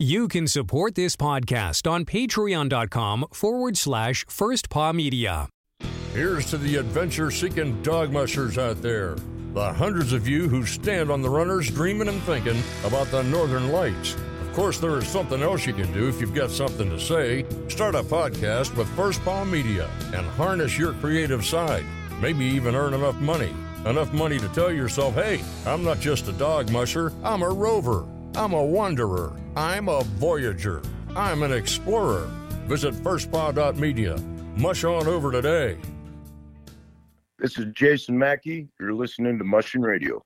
You can support this podcast on patreon.com forward slash first paw media. Here's to the adventure seeking dog mushers out there. The hundreds of you who stand on the runners dreaming and thinking about the northern lights. Of course, there is something else you can do if you've got something to say. Start a podcast with First Paw Media and harness your creative side. Maybe even earn enough money. Enough money to tell yourself, hey, I'm not just a dog musher, I'm a rover. I'm a wanderer. I'm a voyager. I'm an explorer. Visit firstpaw.media. Mush on over today. This is Jason Mackey. You're listening to Mushing Radio.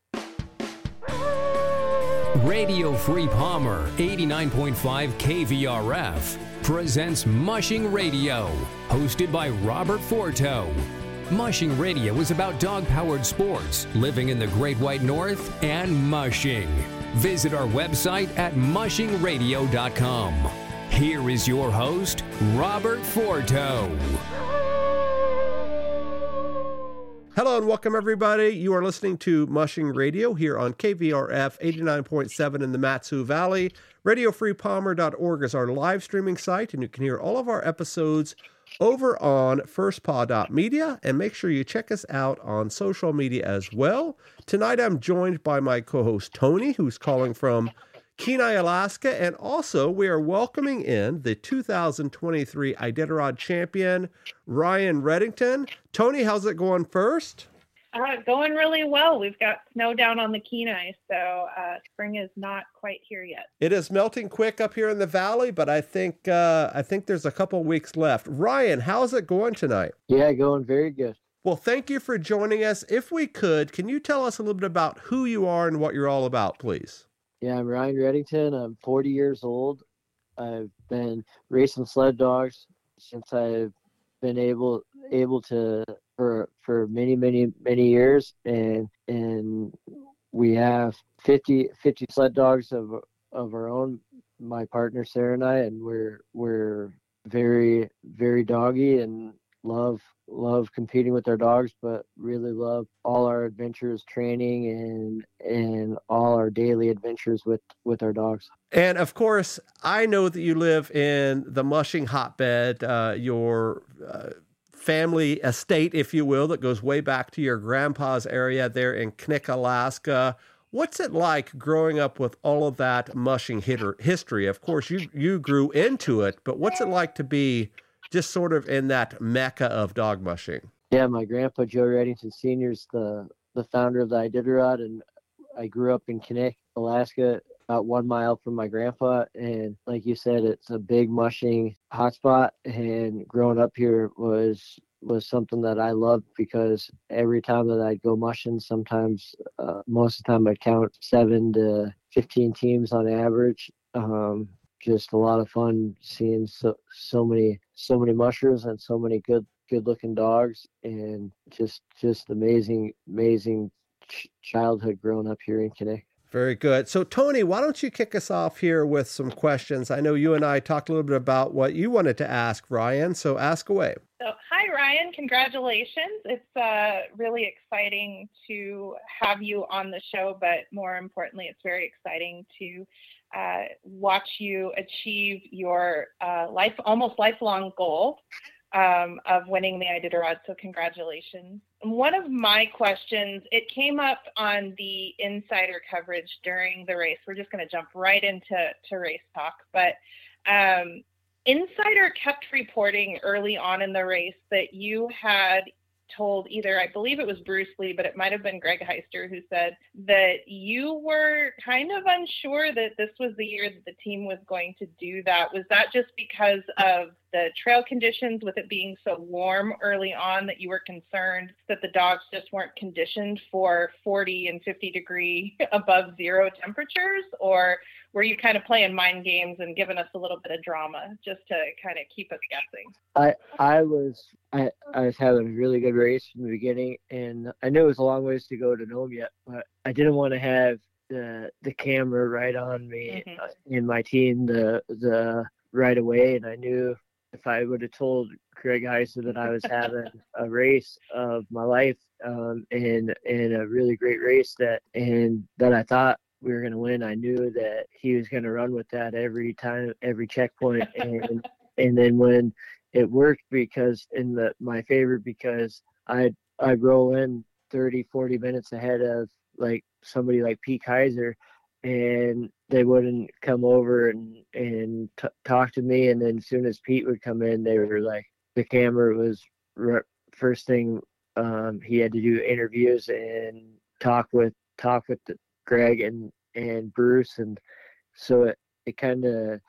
Radio Free Palmer 89.5 KVRF presents Mushing Radio, hosted by Robert Forto. Mushing Radio is about dog powered sports, living in the Great White North, and mushing. Visit our website at mushingradio.com. Here is your host, Robert Forto. Hello and welcome, everybody. You are listening to Mushing Radio here on KVRF 89.7 in the Mat-Su Valley. RadioFreePalmer.org is our live streaming site, and you can hear all of our episodes over on firstpaw.media and make sure you check us out on social media as well. Tonight I'm joined by my co-host Toni who's calling from Kenai, Alaska, and also we are welcoming in the 2023 Iditarod champion Ryan Redington. Toni, how's it going first? Uh, going really well. We've got snow down on the Kenai, so uh, spring is not quite here yet. It is melting quick up here in the valley, but I think uh, I think there's a couple weeks left. Ryan, how's it going tonight? Yeah, going very good. Well, thank you for joining us. If we could, can you tell us a little bit about who you are and what you're all about, please? Yeah, I'm Ryan Redington. I'm 40 years old. I've been racing sled dogs since I've been able able to for for many many many years. And and we have 50 50 sled dogs of of our own. My partner Sarah and I and we're we're very very doggy and love love competing with our dogs but really love all our adventures training and and all our daily adventures with with our dogs. And of course i know that you live in the mushing hotbed uh, your uh, family estate, if you will, that goes way back to your grandpa's area there in Knik, Alaska. What's it like growing up with all of that mushing hitter, history? Of course, you you grew into it, but what's it like to be just sort of in that mecca of dog mushing? Yeah, my grandpa Joe Redington Sr. is the the founder of the Iditarod, and I grew up in Knik, Alaska, about one mile from my grandpa. And like you said, it's a big mushing hotspot. And growing up here was was something that I loved because every time that I'd go mushing, sometimes uh, most of the time I'd count seven to fifteen teams on average. Um, just a lot of fun seeing so so many so many mushers and so many good good looking dogs and just just amazing amazing ch- childhood growing up here in Knik. Very good. So, Toni, why don't you kick us off here with some questions? I know you and I talked a little bit about what you wanted to ask Ryan, so ask away. So, hi, Ryan. Congratulations. It's uh, really exciting to have you on the show, but more importantly, it's very exciting to uh, watch you achieve your uh, life, almost lifelong goal um, of winning the Iditarod. So congratulations. One of my questions, it came up on the insider coverage during the race. We're just going to jump right into to race talk, but um, insider kept reporting early on in the race that you had told either, I believe it was Bruce Lee, but it might have been Greg Heister who said that you were kind of unsure that this was the year that the team was going to do that. Was that just because of the trail conditions with it being so warm early on that you were concerned that the dogs just weren't conditioned for 40 and 50 degree above zero temperatures or were you kind of playing mind games and giving us a little bit of drama just to kind of keep us guessing i i was i i was having a really good race from the beginning and i knew it was a long ways to go to nome yet but i didn't want to have the the camera right on me mm-hmm. in my team the the right away and i knew if I would have told Greg Heister that I was having a race of my life um, and and a really great race that and that I thought we were going to win. I knew that he was going to run with that every time, every checkpoint, and and then when it worked because in the my favorite because I I roll in 30, 40 minutes ahead of like somebody like Pete Kaiser, and they wouldn't come over and and t- talk to me. And then as soon as Pete would come in, they were like the camera was re- first thing um, he had to do interviews and talk with talk with the, Greg and and Bruce, and so it it kind of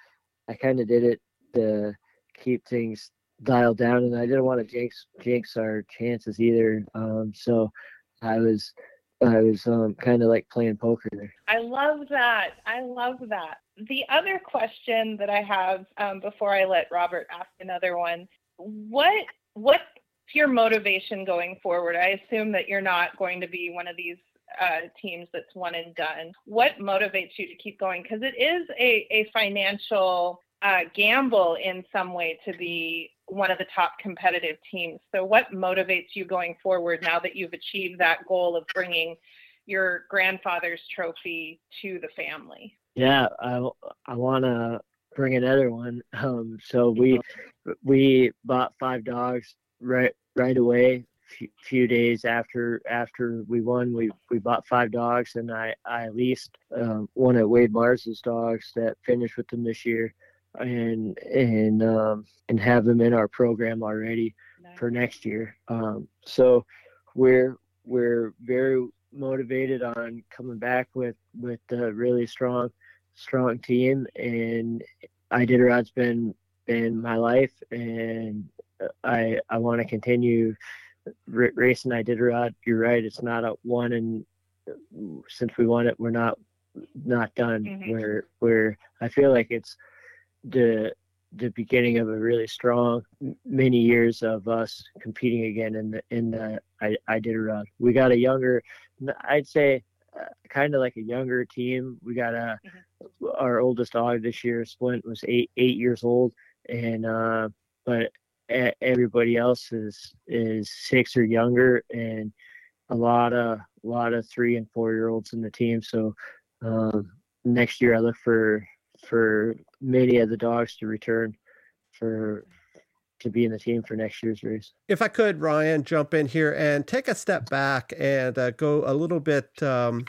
I kind of did it to keep things dialed down, and I didn't want to jinx jinx our chances either. Um, so I was I was um, kind of like playing poker there. I love that. I love that. The other question that I have um, before I let Robert ask another one, what what's your motivation going forward? I assume that you're not going to be one of these uh, teams that's one and done. What motivates you to keep going? Because it is a, a financial uh, gamble in some way to be one of the top competitive teams. So, what motivates you going forward now that you've achieved that goal of bringing your grandfather's trophy to the family? Yeah, I, I want to bring another one. Um, so we we bought five dogs right right away. Few, few days after after we won, we we bought five dogs, and I I leased um, one of Wade Marrs's dogs that finished with them this year and and um, and have them in our program already nice. for next year. Um, so we're we're very motivated on coming back with with a really strong strong team, and Iditarod's been been my life, and I I want to continue r- racing Iditarod. You're right; it's not a one and since we won it, we're not not done. Mm-hmm. Where where I feel like it's the the beginning of a really strong many years of us competing again in the in the I, I did Iditarod. We got a younger, I'd say, uh, kind of like a younger team. We got a mm-hmm. our oldest dog this year, Splint, was eight eight years old, and uh, but everybody else is is six or younger, and a lot of a lot of three and four year olds in the team. So um, next year, I look for for many of the dogs to return for to be in the team for next year's race. If I could, Ryan, jump in here and take a step back and uh, go a little bit um,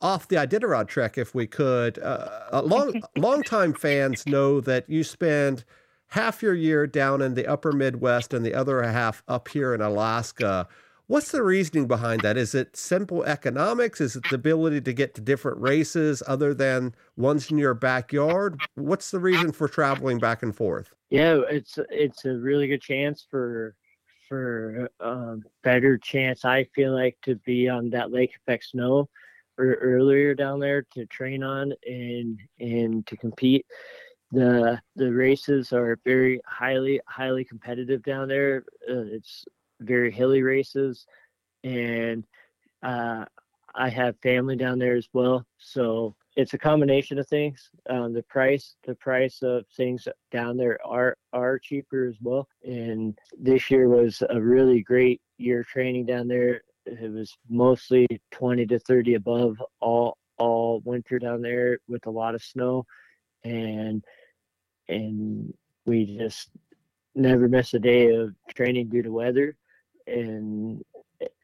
off the Iditarod trek, if we could. Uh, long long time fans know that you spend half your year down in the upper Midwest and the other half up here in Alaska. What's the reasoning behind that? Is it simple economics? Is it the ability to get to different races other than ones in your backyard? What's the reason for traveling back and forth? Yeah, it's it's a really good chance for for um, better chance I feel like to be on that lake effect snow or earlier down there to train on and and to compete. The the races are very highly highly competitive down there. Uh, it's very hilly races, and uh, I have family down there as well. So it's a combination of things. Um, the price, the price of things down there are are cheaper as well. And this year was a really great year training down there. It was mostly 20 to 30 above all all winter down there with a lot of snow, and and we just never miss a day of training due to weather and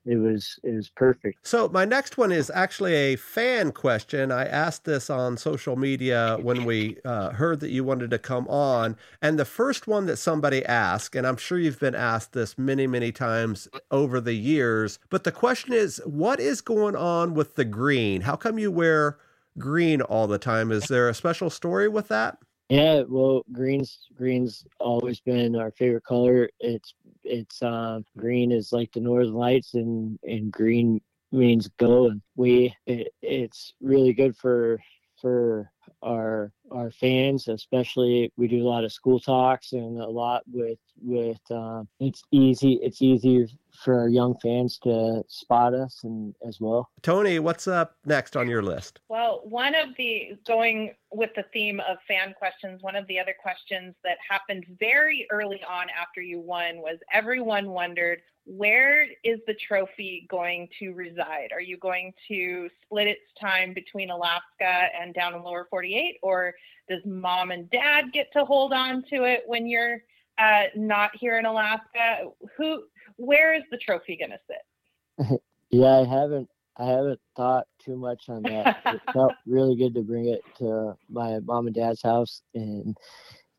it was it was perfect. So my next one is actually a fan question. I asked this on social media when we uh, heard that you wanted to come on, and the first one that somebody asked, and I'm sure you've been asked this many many times over the years, but the question is, what is going on with the green? How come you wear green all the time? Is there a special story with that? Yeah, well, green's green's always been our favorite color. It's it's uh, green is like the northern lights, and and green means go. And we it, it's really good for for our our fans, especially we do a lot of school talks and a lot with with uh, it's easy it's easy for our young fans to spot us and as well. Toni, what's up next on your list? Well, one of the going with the theme of fan questions, one of the other questions that happened very early on after you won was everyone wondered where is the trophy going to reside? Are you going to split its time between Alaska and down in lower 48 or does mom and dad get to hold on to it when you're uh, not here in Alaska? Who where is the trophy going to sit? yeah, I haven't I haven't thought too much on that. it felt really good to bring it to my mom and dad's house, and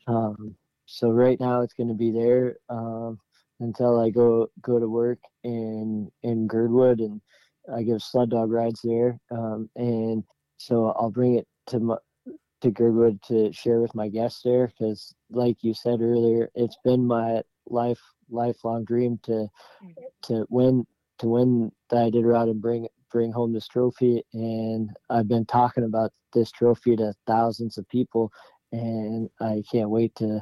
um, so right now it's going to be there um, until I go go to work in in Girdwood, and I give sled dog rides there, um, and so I'll bring it to my, to Girdwood to share with my guests there because, like you said earlier, it's been my life lifelong dream to mm-hmm. to win to win the Iditarod and bring bring home this trophy. And I've been talking about this trophy to thousands of people, and I can't wait to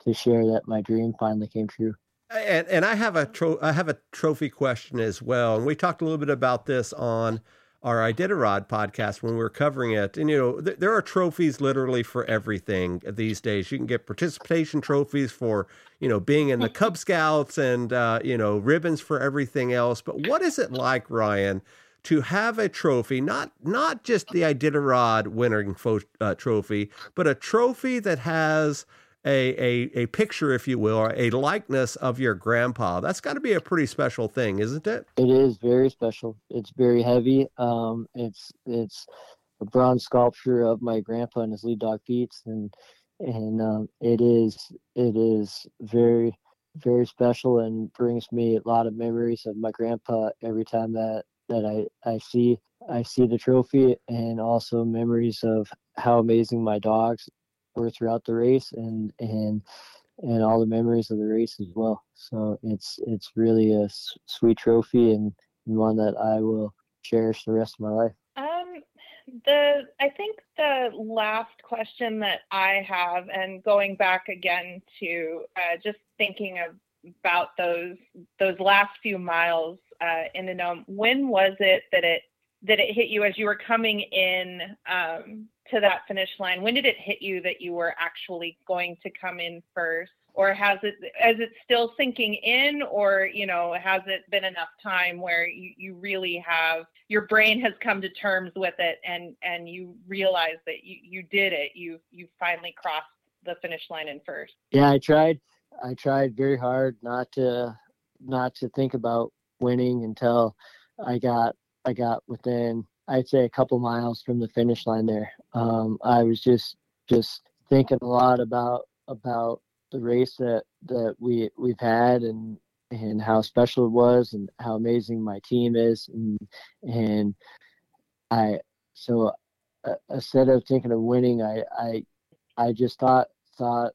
to share that my dream finally came true. And and I have a tro- I have a trophy question as well, and we talked a little bit about this on our Iditarod podcast when we were covering it. And, you know, th- there are trophies literally for everything these days. You can get participation trophies for, you know, being in the Cub Scouts and, uh, you know, ribbons for everything else. But what is it like, Ryan, to have a trophy, not not just the Iditarod winning fo- uh, trophy, but a trophy that has – a, a, a picture, if you will, or a likeness of your grandpa. That's got to be a pretty special thing, isn't it? It is very special. It's very heavy. Um, it's it's a bronze sculpture of my grandpa and his lead dog Feats, and and um, it is it is very very special and brings me a lot of memories of my grandpa every time that that I, I see I see the trophy and also memories of how amazing my dogs were throughout the race and and and all the memories of the race as well. So it's it's really a sweet trophy and one that I will cherish the rest of my life. Um, the I think the last question that I have, and going back again to uh, just thinking of about those those last few miles uh, in the Nome. When was it that it that it hit you as you were coming in um, to that finish line? When did it hit you that you were actually going to come in first? Or has it, is it still sinking in or you know has it been enough time where you, you really have your brain has come to terms with it and and you realize that you, you did it you you finally crossed the finish line in first yeah i tried i tried very hard not to not to think about winning until i got i got within I'd say a couple miles from the finish line there. Um, I was just just thinking a lot about about the race that that we we've had and and how special it was and how amazing my team is and and I so uh, instead of thinking of winning I I I just thought thought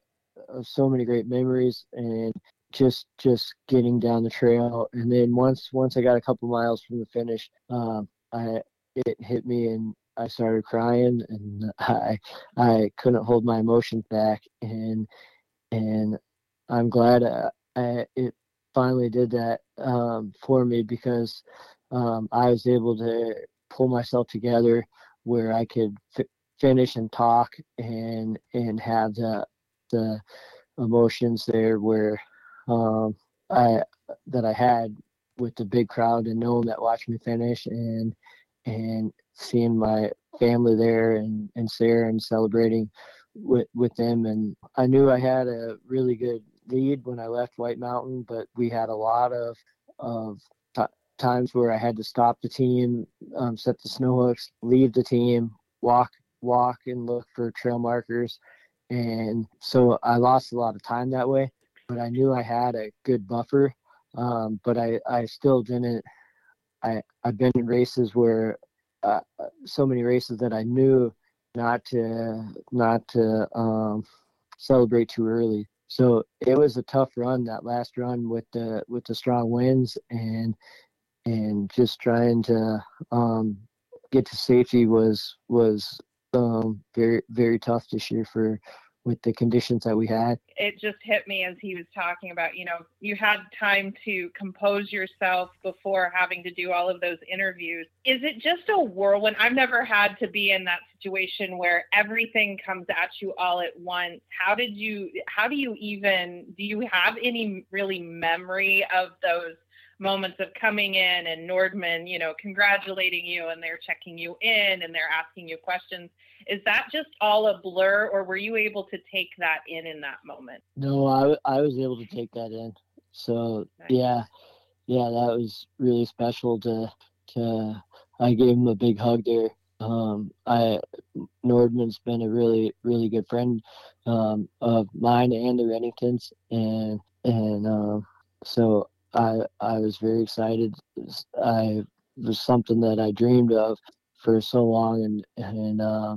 of so many great memories and just just getting down the trail and then once once I got a couple miles from the finish um, I it hit me and I started crying and I I couldn't hold my emotions back and and I'm glad I, uh, I, it finally did that um, for me because um, I was able to pull myself together where I could f- finish and talk and and have the the emotions there where um, I that I had with the big crowd and knowing that watched me finish and and seeing my family there and, and Sarah and celebrating with with them. And I knew I had a really good lead when I left White Mountain, but we had a lot of of t- times where I had to stop the team, um, set the snow hooks, leave the team, walk walk and look for trail markers, and so I lost a lot of time that way. But I knew I had a good buffer, um, but I I still didn't I I've been in races where uh, so many races that I knew not to not to um, celebrate too early. So it was a tough run that last run with the with the strong winds and and just trying to um, get to safety was was um, very very tough this year for with the conditions that we had. It just hit me as he was talking about, you know, you had time to compose yourself before having to do all of those interviews. Is it just a whirlwind? I've never had to be in that situation where everything comes at you all at once. How did you how do you even do you have any really memory of those moments of coming in and Nordman, you know, congratulating you and they're checking you in and they're asking you questions. Is that just all a blur or were you able to take that in in that moment? No, I, I was able to take that in. So nice. yeah, yeah, that was really special to, to, I gave him a big hug there. Um, I, Nordman's been a really, really good friend, um, of mine and the Redingtons. And, and, um, so I I was very excited. I was something that I dreamed of for so long, and and uh,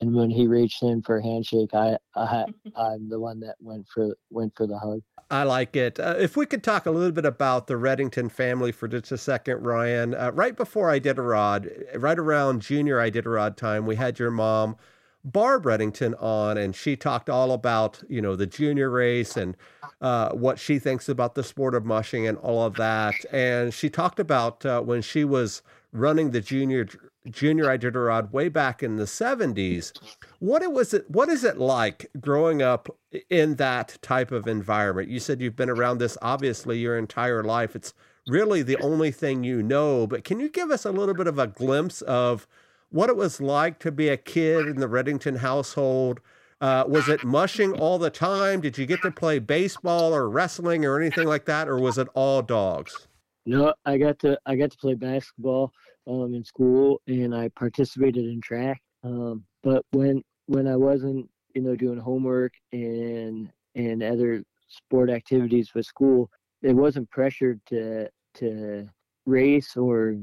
and when he reached in for a handshake, I I I'm the one that went for went for the hug. I like it. Uh, if we could talk a little bit about the Redington family for just a second, Ryan. Uh, right before Iditarod, right around junior Iditarod time, we had your mom Barb Redington on, and she talked all about you know the junior race and uh, what she thinks about the sport of mushing and all of that. And she talked about uh, when she was running the junior junior Iditarod way back in the seventies. What it was it what is it like growing up in that type of environment? You said you've been around this obviously your entire life. It's really the only thing you know, but can you give us a little bit of a glimpse of what it was like to be a kid in the Redington household. Uh, was it mushing all the time? Did you get to play baseball or wrestling or anything like that, or was it all dogs? No, I got to I got to play basketball um, in school, and I participated in track. Um, but when when I wasn't, you know, doing homework and and other sport activities with school, it wasn't pressured to to race or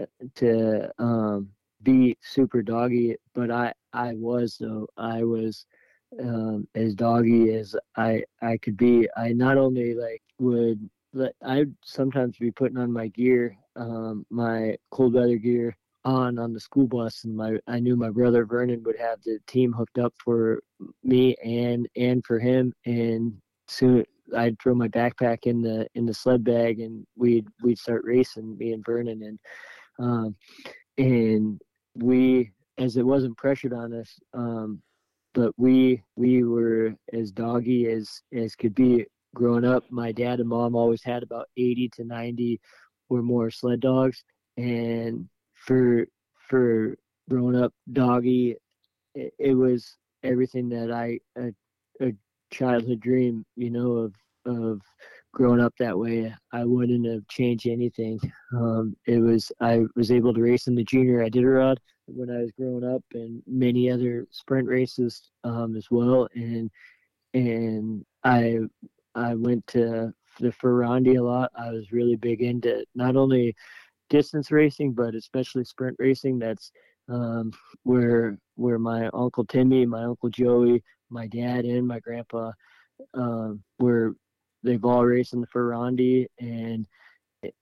uh, to um, be super doggy, but I I was though I was um, as doggy as I I could be. I not only like would I'd sometimes be putting on my gear, um, my cold weather gear on on the school bus, and my I knew my brother Vernon would have the team hooked up for me and and for him, and soon I'd throw my backpack in the in the sled bag, and we'd we'd start racing me and Vernon, and um, and we as it wasn't pressured on us um, but we we were as doggy as as could be growing up my dad and mom always had about 80 to 90 or more sled dogs and for for growing up doggy it, it was everything that i a, a childhood dream you know of of growing up that way, I wouldn't have changed anything. Um, it was I was able to race in the junior Iditarod when I was growing up, and many other sprint races um, as well. And and I I went to the Fur Rondy a lot. I was really big into not only distance racing, but especially sprint racing. That's um, where where my uncle Timmy, my uncle Joey, my dad, and my grandpa um, were they've all raced in the Fur Rondy and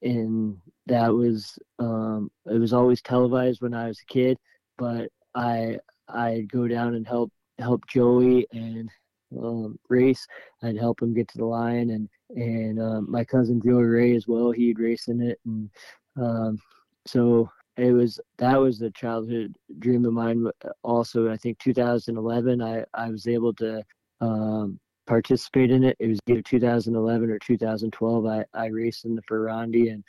and that was um, it was always televised when I was a kid, but I I'd go down and help help Joey and um, race. I'd help him get to the line, and and um, my cousin Joey Ray as well. He'd race in it, and um, so it was that was a childhood dream of mine. Also, I think 2011, I I was able to um, participate in it. It was either 2011 or 2012. I, I raced in the Fur Rondy and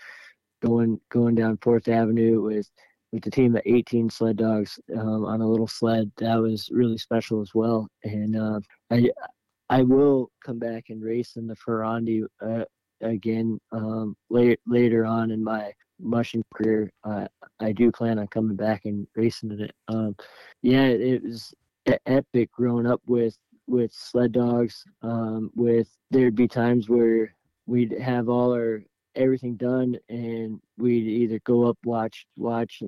going going down Fourth Avenue with with the team of 18 sled dogs um, on a little sled. That was really special as well. And uh, I I will come back and race in the Fur Rondy uh, again um, later later on in my mushing career. Uh, I do plan on coming back and racing in it. Um, yeah, it was epic growing up with with sled dogs. Um, with there'd be times where we'd have all our everything done, and we'd either go up watch watch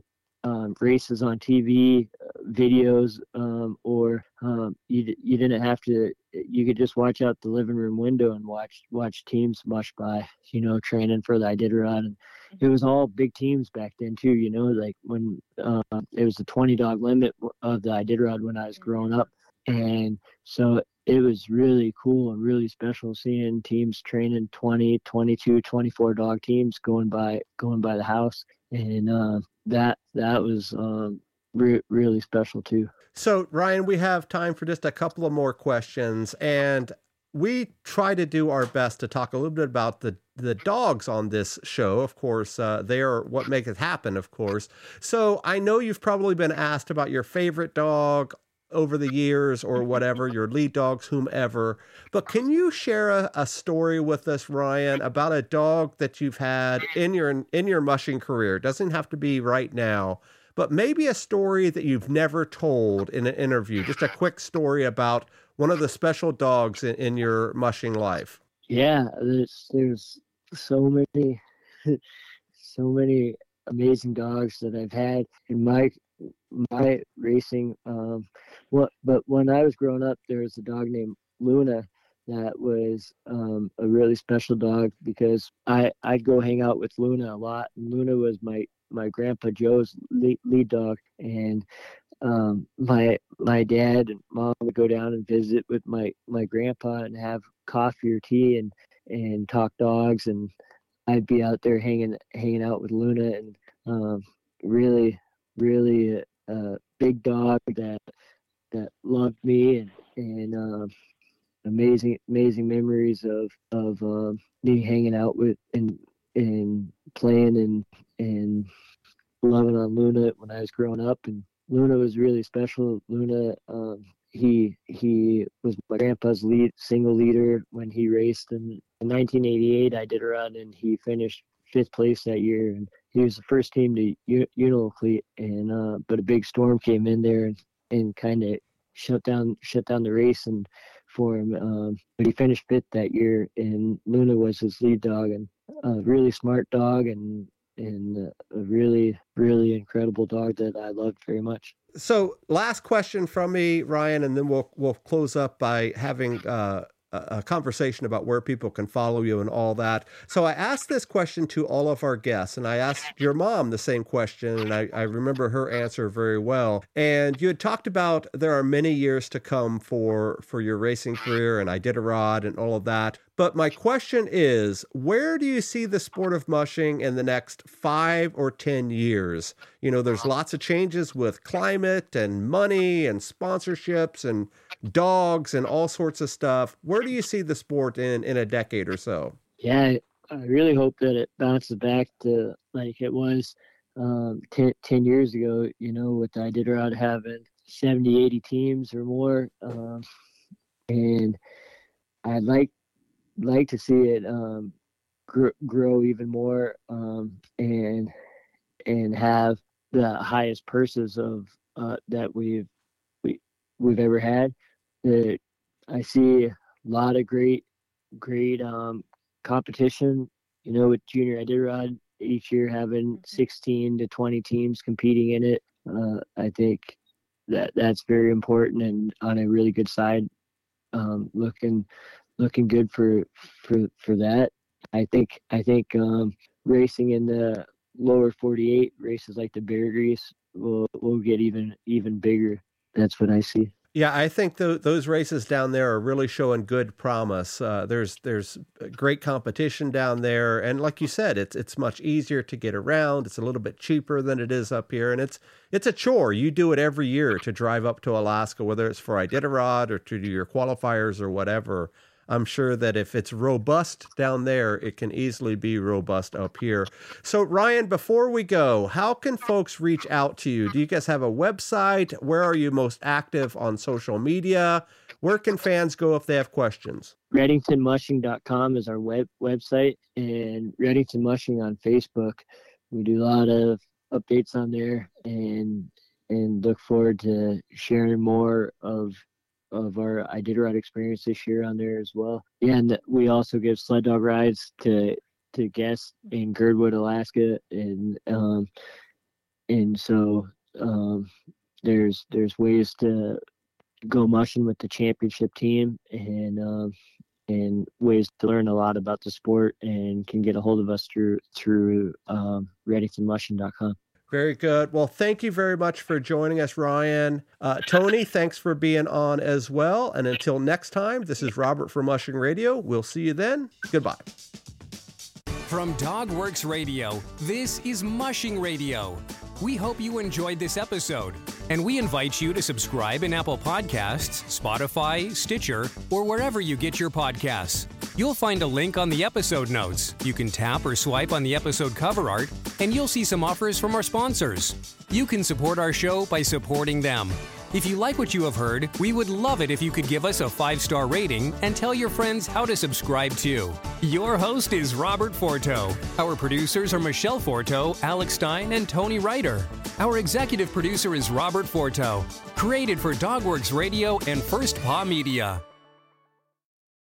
um, races on TV, videos, um, or um, you you didn't have to. You could just watch out the living room window and watch watch teams mush by. You know, training for the Iditarod, and it was all big teams back then too. You know, like when uh, it was the 20 dog limit of the Iditarod when I was growing up and so it was really cool and really special seeing teams training 20 22 24 dog teams going by going by the house and uh, that that was um, re- really special too so ryan we have time for just a couple of more questions and we try to do our best to talk a little bit about the the dogs on this show. Of course, uh, they are what make it happen. Of course, so I know you've probably been asked about your favorite dog over the years or whatever, your lead dogs, whomever. But can you share a, a, story with us, Ryan, about a dog that you've had in your in your mushing career? It doesn't have to be right now, but maybe a story that you've never told in an interview. Just a quick story about one of the special dogs in, in your mushing life. Yeah, there's there's so many so many amazing dogs that I've had in my my racing. Um, what, but when I was growing up, there was a dog named Luna that was um, a really special dog because I I'd go hang out with Luna a lot. And Luna was my my grandpa Joe's lead, lead dog, and um, my my dad and mom would go down and visit with my my grandpa and have coffee or tea and and talk dogs and I'd be out there hanging hanging out with Luna and um, really really a big dog that that loved me and and um, amazing amazing memories of of um, me hanging out with and and playing and and loving on Luna when I was growing up. And Luna was really special. Luna um, he he was my grandpa's lead single leader when he raced in, in 1988 run and he finished fifth place that year. And he was the first team to Unalakleet, and uh, but a big storm came in there and, and kind of shut down shut down the race and for him. Um, but he finished fifth that year, and Luna was his lead dog, and a really smart dog, and and a really really incredible dog that I loved very much. So, last question from me, Ryan, and then we'll we'll close up by having uh, a conversation about where people can follow you and all that. So I asked this question to all of our guests, and I asked your mom the same question, and I, I remember her answer very well. And you had talked about there are many years to come for for your racing career and Iditarod and all of that. But my question is, where do you see the sport of mushing in the next five or 10 years? You know, there's lots of changes with climate and money and sponsorships and dogs and all sorts of stuff. Where do you see the sport in, in a decade or so? Yeah, I really hope that it bounces back to like it was um, 10, 10 years ago, you know, with the Iditarod having 70, 80 teams or more. Um, and I'd like like to see it um, gr- grow even more um, and and have the highest purses of uh, that we've we, we've ever had. That I see a lot of great great um, competition. You know, with junior Iditarod each year having 16 to 20 teams competing in it. Uh, I think that that's very important and on a really good side. Um, looking looking good for for for that. I think I think um, racing in the lower 48 races like the Beargrease will will get even even bigger. That's what I see. Yeah, I think the, those races down there are really showing good promise. Uh, there's there's great competition down there, and like you said, it's it's much easier to get around. It's a little bit cheaper than it is up here, and it's it's a chore. You do it every year to drive up to Alaska, whether it's for Iditarod or to do your qualifiers or whatever. I'm sure that if it's robust down there, it can easily be robust up here. So, Ryan, before we go, how can folks reach out to you? Do you guys have a website? Where are you most active on social media? Where can fans go if they have questions? RedingtonMushing.com is our web website, and Redington Mushing on Facebook. We do a lot of updates on there, and and look forward to sharing more of of our Iditarod experience this year on there as well. And we also give sled dog rides to to guests in Girdwood, Alaska, and um, and so um, there's there's ways to go mushing with the championship team and um, and ways to learn a lot about the sport and can get a hold of us through through um, RedingtonMushing.com. Very good. Well, thank you very much for joining us, Ryan. Uh, Toni, thanks for being on as well. And until next time, this is Robert from Mushing Radio. We'll see you then. Goodbye. From Dogworks Radio, this is Mushing Radio. We hope you enjoyed this episode, and we invite you to subscribe in Apple Podcasts, Spotify, Stitcher, or wherever you get your podcasts. You'll find a link on the episode notes. You can tap or swipe on the episode cover art, and you'll see some offers from our sponsors. You can support our show by supporting them. If you like what you have heard, we would love it if you could give us a five star rating and tell your friends how to subscribe too. Your host is Robert Forto. Our producers are Michelle Forto, Alex Stein, and Toni Reitter. Our executive producer is Robert Forto. Created for Dogworks Radio and First Paw Media.